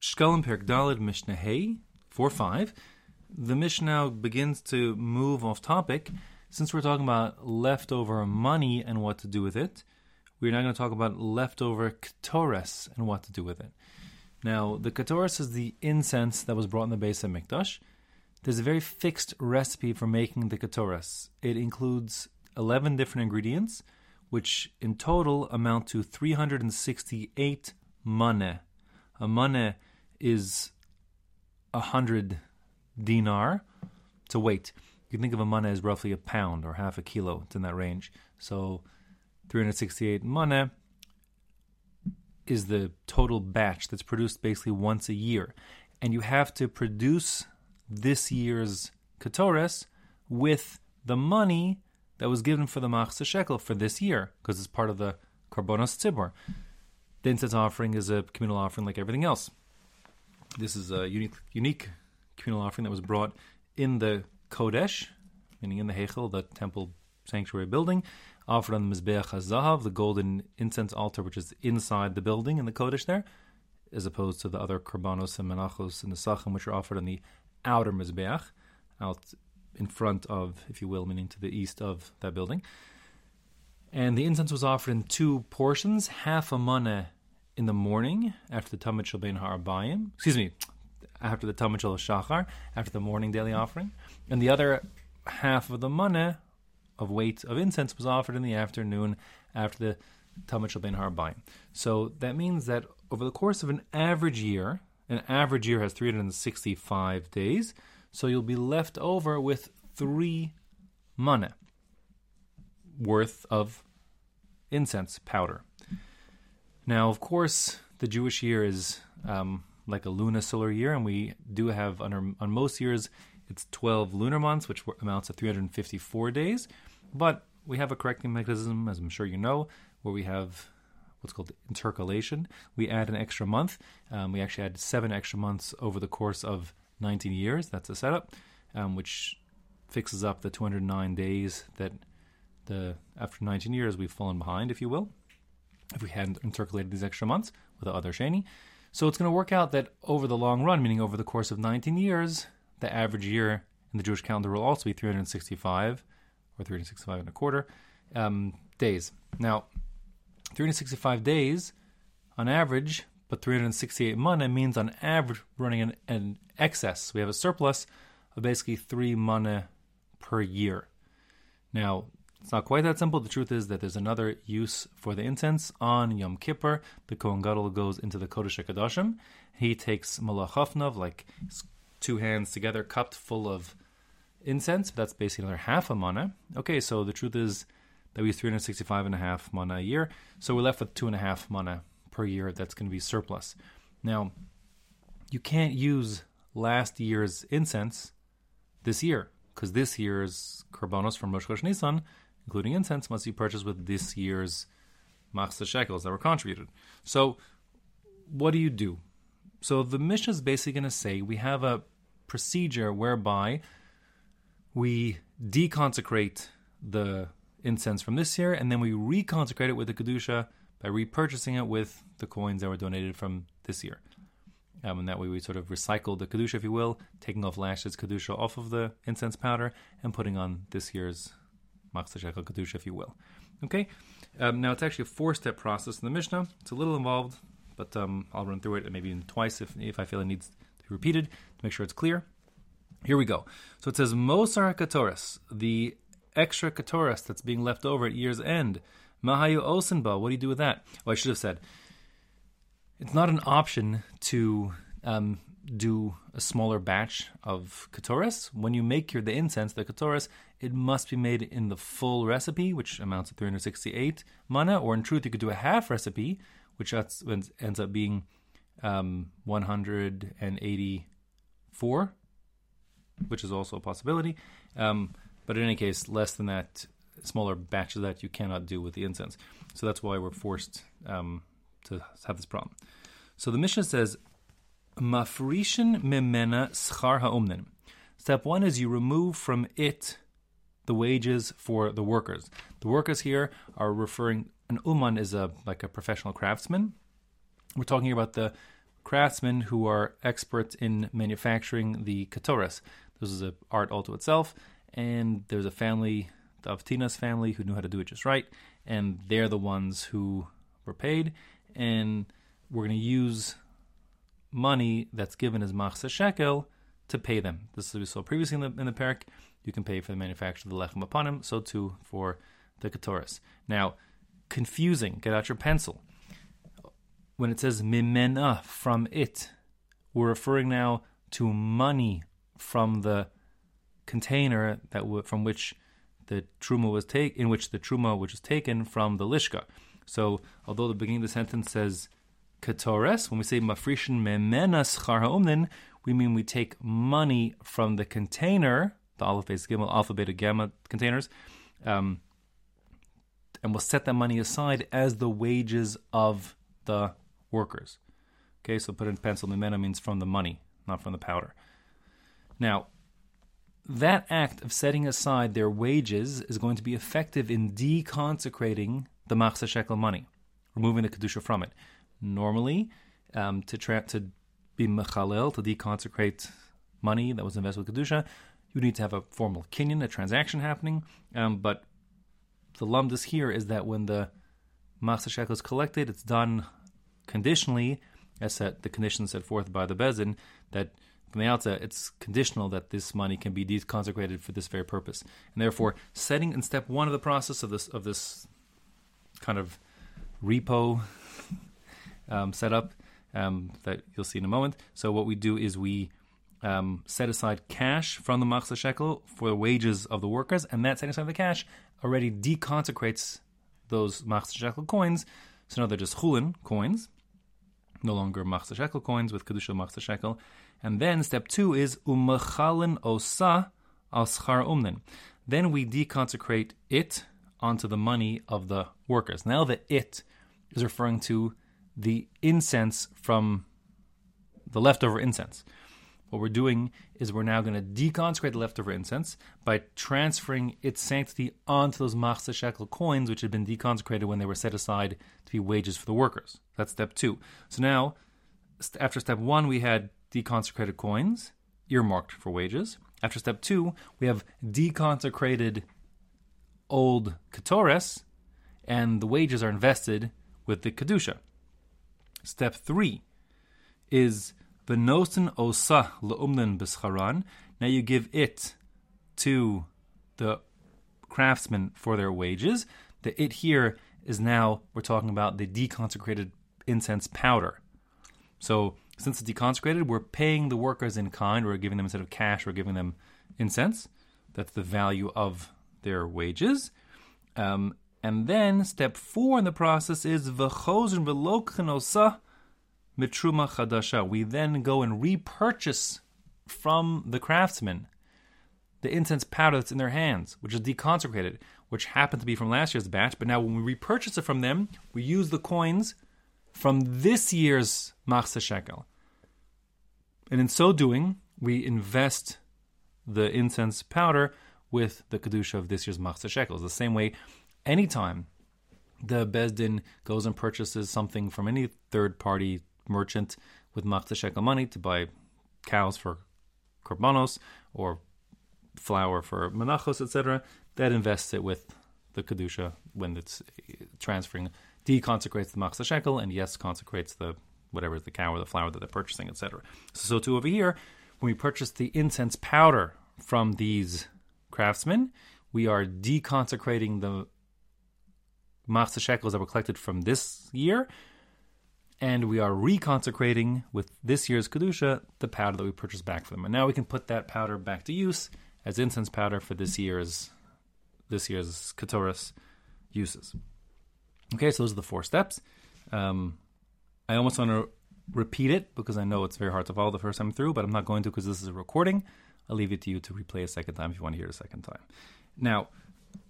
Shkalim Daled Mishnah Hey, 4 5. The Mishnah begins to move off topic. Since we're talking about leftover mana and what to do with it, we're now going to talk about leftover ketores and what to do with it. Now, the ketores is the incense that was brought in the Beis HaMikdash. There's a very fixed recipe for making the ketores. It includes 11 different ingredients, which in total amount to 368 mana. A money is a hundred dinar to weight. You can think of a mana as roughly a pound or half a kilo. It's in that range. So 368 mana is the total batch that's produced basically once a year. And you have to produce this year's ketores with the money that was given for the machzah shekel for this year, because it's part of the karbonos tzibor. The incense offering is a communal offering like everything else. This is a unique, unique communal offering that was brought in the Kodesh, meaning in the Heichel, the temple sanctuary building, offered on the Mizbeach HaZahav, the golden incense altar, which is inside the building in the Kodesh there, as opposed to the other Korbanos and Menachos and the Sachim, which are offered on the outer Mizbeach, out in front of, if you will, meaning to the east of that building. And the incense was offered in two portions, half a mana in the morning after the Tamid shel Bein Ha'arbayim. Excuse me, after the Tamid shel Shachar, after the morning daily offering. And the other half of the mana of weight of incense was offered in the afternoon after the Tamid shel Bein Ha'arbayim. So that means that over the course of an average year, an average year has 365 days, so you'll be left over with three mana worth of incense powder. Now, of course, the Jewish year is um, like a lunisolar year, and we do have on, on most years it's 12 lunar months, which amounts to 354 days. But we have a correcting mechanism, as I'm sure you know, where we have what's called intercalation. We add an extra month. Um, we actually add seven extra months over the course of 19 years. That's a setup, um, which fixes up the 209 days that the after 19 years we've fallen behind, if you will, if we hadn't intercalated these extra months with the Adar Sheni. So it's going to work out that over the long run, meaning over the course of 19 years, the average year in the Jewish calendar will also be 365 or 365 and a quarter um, days. Now, 365 days on average, but 368 mana means on average running an, an excess. We have a surplus of basically three mana per year. Now, it's not quite that simple. The truth is that there's another use for the incense on Yom Kippur. The Kohen Gadol goes into the Kodesh HaKadoshim. He takes malachafnav, like two hands together, cupped full of incense. That's basically another half a mana. Okay, so the truth is that we use 365 and a half mana a year. So we're left with two and a half mana per year that's going to be surplus. Now, you can't use last year's incense this year because this year's karbonos from Rosh Chodesh Nisan including incense, must be purchased with this year's machzah shekels that were contributed. So, what do you do? So, the Mishnah is basically going to say we have a procedure whereby we deconsecrate the incense from this year, and then we reconsecrate it with the kedusha by repurchasing it with the coins that were donated from this year. Um, and that way we sort of recycle the kedusha, if you will, taking off last year's kedusha off of the incense powder and putting on this year's Machzah if you will. Okay? Um, now, it's actually a four step process in the Mishnah. It's a little involved, but um, I'll run through it and maybe even twice if, if I feel it needs to be repeated to make sure it's clear. Here we go. So it says Mosar Katoris, the extra Katoris that's being left over at year's end. Mah hayu osin bo, what do you do with that? Well, I should have said it's not an option to um, do a smaller batch of katoris. When you make your the incense, the katoris, it must be made in the full recipe, which amounts to 368 mana. Or in truth, you could do a half recipe, which ends up being um, 184, which is also a possibility. Um, but in any case, less than that, smaller batches that you cannot do with the incense. So that's why we're forced um, to have this problem. So the Mishnah says Mafrishin mimena schar ha'umnin. Step one is you remove from it the wages for the workers. The workers here are referring. An uman is a like a professional craftsman. We're talking about the craftsmen who are experts in manufacturing the katoras. This is an art all to itself, and there's a family, the Avtinas family, who knew how to do it just right, and they're the ones who were paid, and we're going to use money that's given as machsa shekel to pay them. This is we saw previously in the, in the parak. You can pay for the manufacture of the lechem hapanim, so too for the katoras. Now, confusing, get out your pencil. When it says mimena, from it, we're referring now to money from the container that w- from which the truma was taken, in which the truma which was taken from the lishka. So, although the beginning of the sentence says ketores, when we say mafrishin memenas char we mean we take money from the container, the aleph gimel, alpha beta gamma containers, um, and we'll set that money aside as the wages of the workers. Okay, so put in pencil, memena means from the money, not from the powder. Now, that act of setting aside their wages is going to be effective in deconsecrating the machsa shekel money, removing the kedusha from it. Normally, um, to tra- to be mechalel, to deconsecrate money that was invested with kedusha, you need to have a formal kinyan, a transaction happening. Um, but the lumdus here is that when the machsa shekel is collected, it's done conditionally, as set the conditions set forth by the beis din that from the outset, it's conditional that this money can be deconsecrated for this very purpose, and therefore, setting in step one of the process of this of this kind of repo um, setup um, that you'll see in a moment. So, what we do is we um, set aside cash from the machsa shekel for the wages of the workers, and that setting aside the cash already deconsecrates those machsa shekel coins. So now they're just chulin coins, no longer machsa shekel coins with kedusha machsa shekel. And then step two is umachalin osa al schar umnin. Then we deconsecrate it onto the money of the workers. Now the it is referring to the incense from the leftover incense. What we're doing is we're now going to deconsecrate the leftover incense by transferring its sanctity onto those machsa shekel coins, which had been deconsecrated when they were set aside to be wages for the workers. That's step two. So now, after step one, we had deconsecrated coins earmarked for wages. After step two, we have deconsecrated old ketores, and the wages are invested with the kedusha. Step three is benosen osa leumnen bischaran. Now you give it to the craftsmen for their wages. The it here is now we're talking about the deconsecrated incense powder. So since it's deconsecrated, we're paying the workers in kind. We're giving them instead of cash, we're giving them incense. That's the value of their wages. Um, and then step four in the process is v'chozen v'lokhenosa mitruma chadasha. We then go and repurchase from the craftsmen the incense powder that's in their hands, which is deconsecrated, which happened to be from last year's batch. But now when we repurchase it from them, we use the coins from this year's machsa shekel. And in so doing, we invest the incense powder with the kedusha of this year's machsa shekels. The same way, anytime the beis din goes and purchases something from any third party merchant with machsa shekel money to buy cows for korbanos or flour for menachos, etc., that invests it with the kedusha when it's transferring deconsecrates the machsa shekel, and yes, consecrates the whatever is the cow or the flour that they're purchasing, etc. So, so too over here, when we purchase the incense powder from these craftsmen, we are deconsecrating the machsa shekels that were collected from this year, and we are reconsecrating with this year's kedusha the powder that we purchased back from them. And now we can put that powder back to use as incense powder for this year's this year's katoris uses. Okay, so those are the four steps. Um, I almost want to repeat it because I know it's very hard to follow the first time through, but I'm not going to because this is a recording. I'll leave it to you to replay a second time if you want to hear it a second time. Now,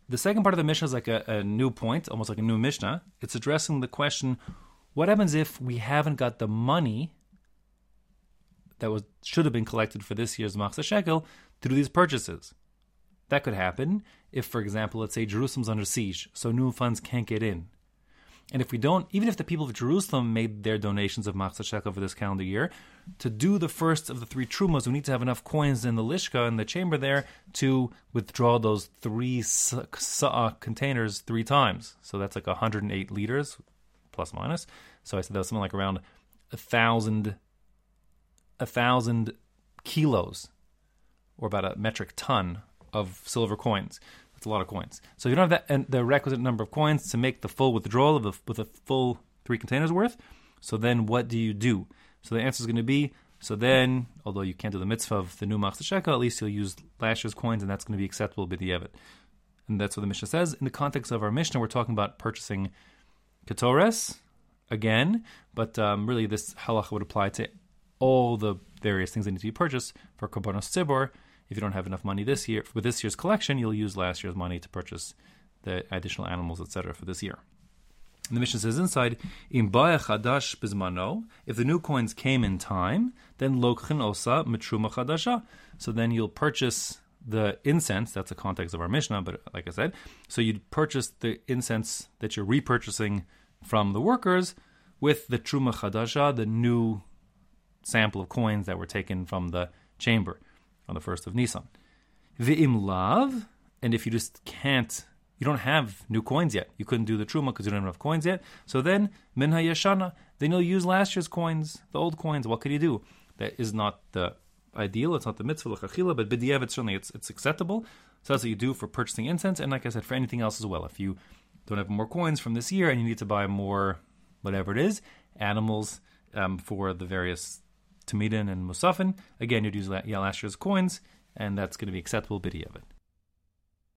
the second part of the Mishnah is like a, a new point, almost like a new Mishnah. It's addressing the question what happens if we haven't got the money that was should have been collected for this year's Machsa Shekel to do these purchases? That could happen if, for example, let's say Jerusalem's under siege, so new funds can't get in And if we don't, even if the people of Jerusalem made their donations of Machzah Shekel for this calendar year, to do the first of the three trumas, we need to have enough coins in the lishka in the chamber there to withdraw those three sa'ah containers three times. So that's like 108 liters, plus minus. So I said that was something like around a thousand, a thousand kilos, or about a metric ton of silver coins. That's a lot of coins. So you don't have that and the requisite number of coins to make the full withdrawal of the, with a full three containers worth. So then what do you do? So the answer is going to be so then, although you can't do the mitzvah of the new machzah shekel, at least you'll use last year's coins, and that's going to be acceptable b'di'evit. And that's what the Mishnah says. In the context of our Mishnah, we're talking about purchasing ketores again, but um, really this halacha would apply to all the various things that need to be purchased for korbanos tzibor, if you don't have enough money this year with this year's collection, you'll use last year's money to purchase the additional animals, etc., for this year. And the Mishnah says inside, "Im chadash bizmano." If the new coins came in time, then lokchin osa mitruma chadasha. So then you'll purchase the incense. That's the context of our Mishnah, but like I said, so you'd purchase the incense that you're repurchasing from the workers with the truma chadasha, the new sample of coins that were taken from the chamber on the first of Nisan. V'im lav, and if you just can't, you don't have new coins yet. You couldn't do the truma because you don't have enough coins yet. So then minha yashana, then you'll use last year's coins, the old coins. What could you do? That is not the ideal. It's not the mitzvah l'chachila, but b'diavad certainly it's it's acceptable. So that's what you do for purchasing incense, and like I said, for anything else as well. If you don't have more coins from this year and you need to buy more, whatever it is, animals um, for the various Tamidin and Musafin. Again, you'd use last year's coins, and that's going to be acceptable it.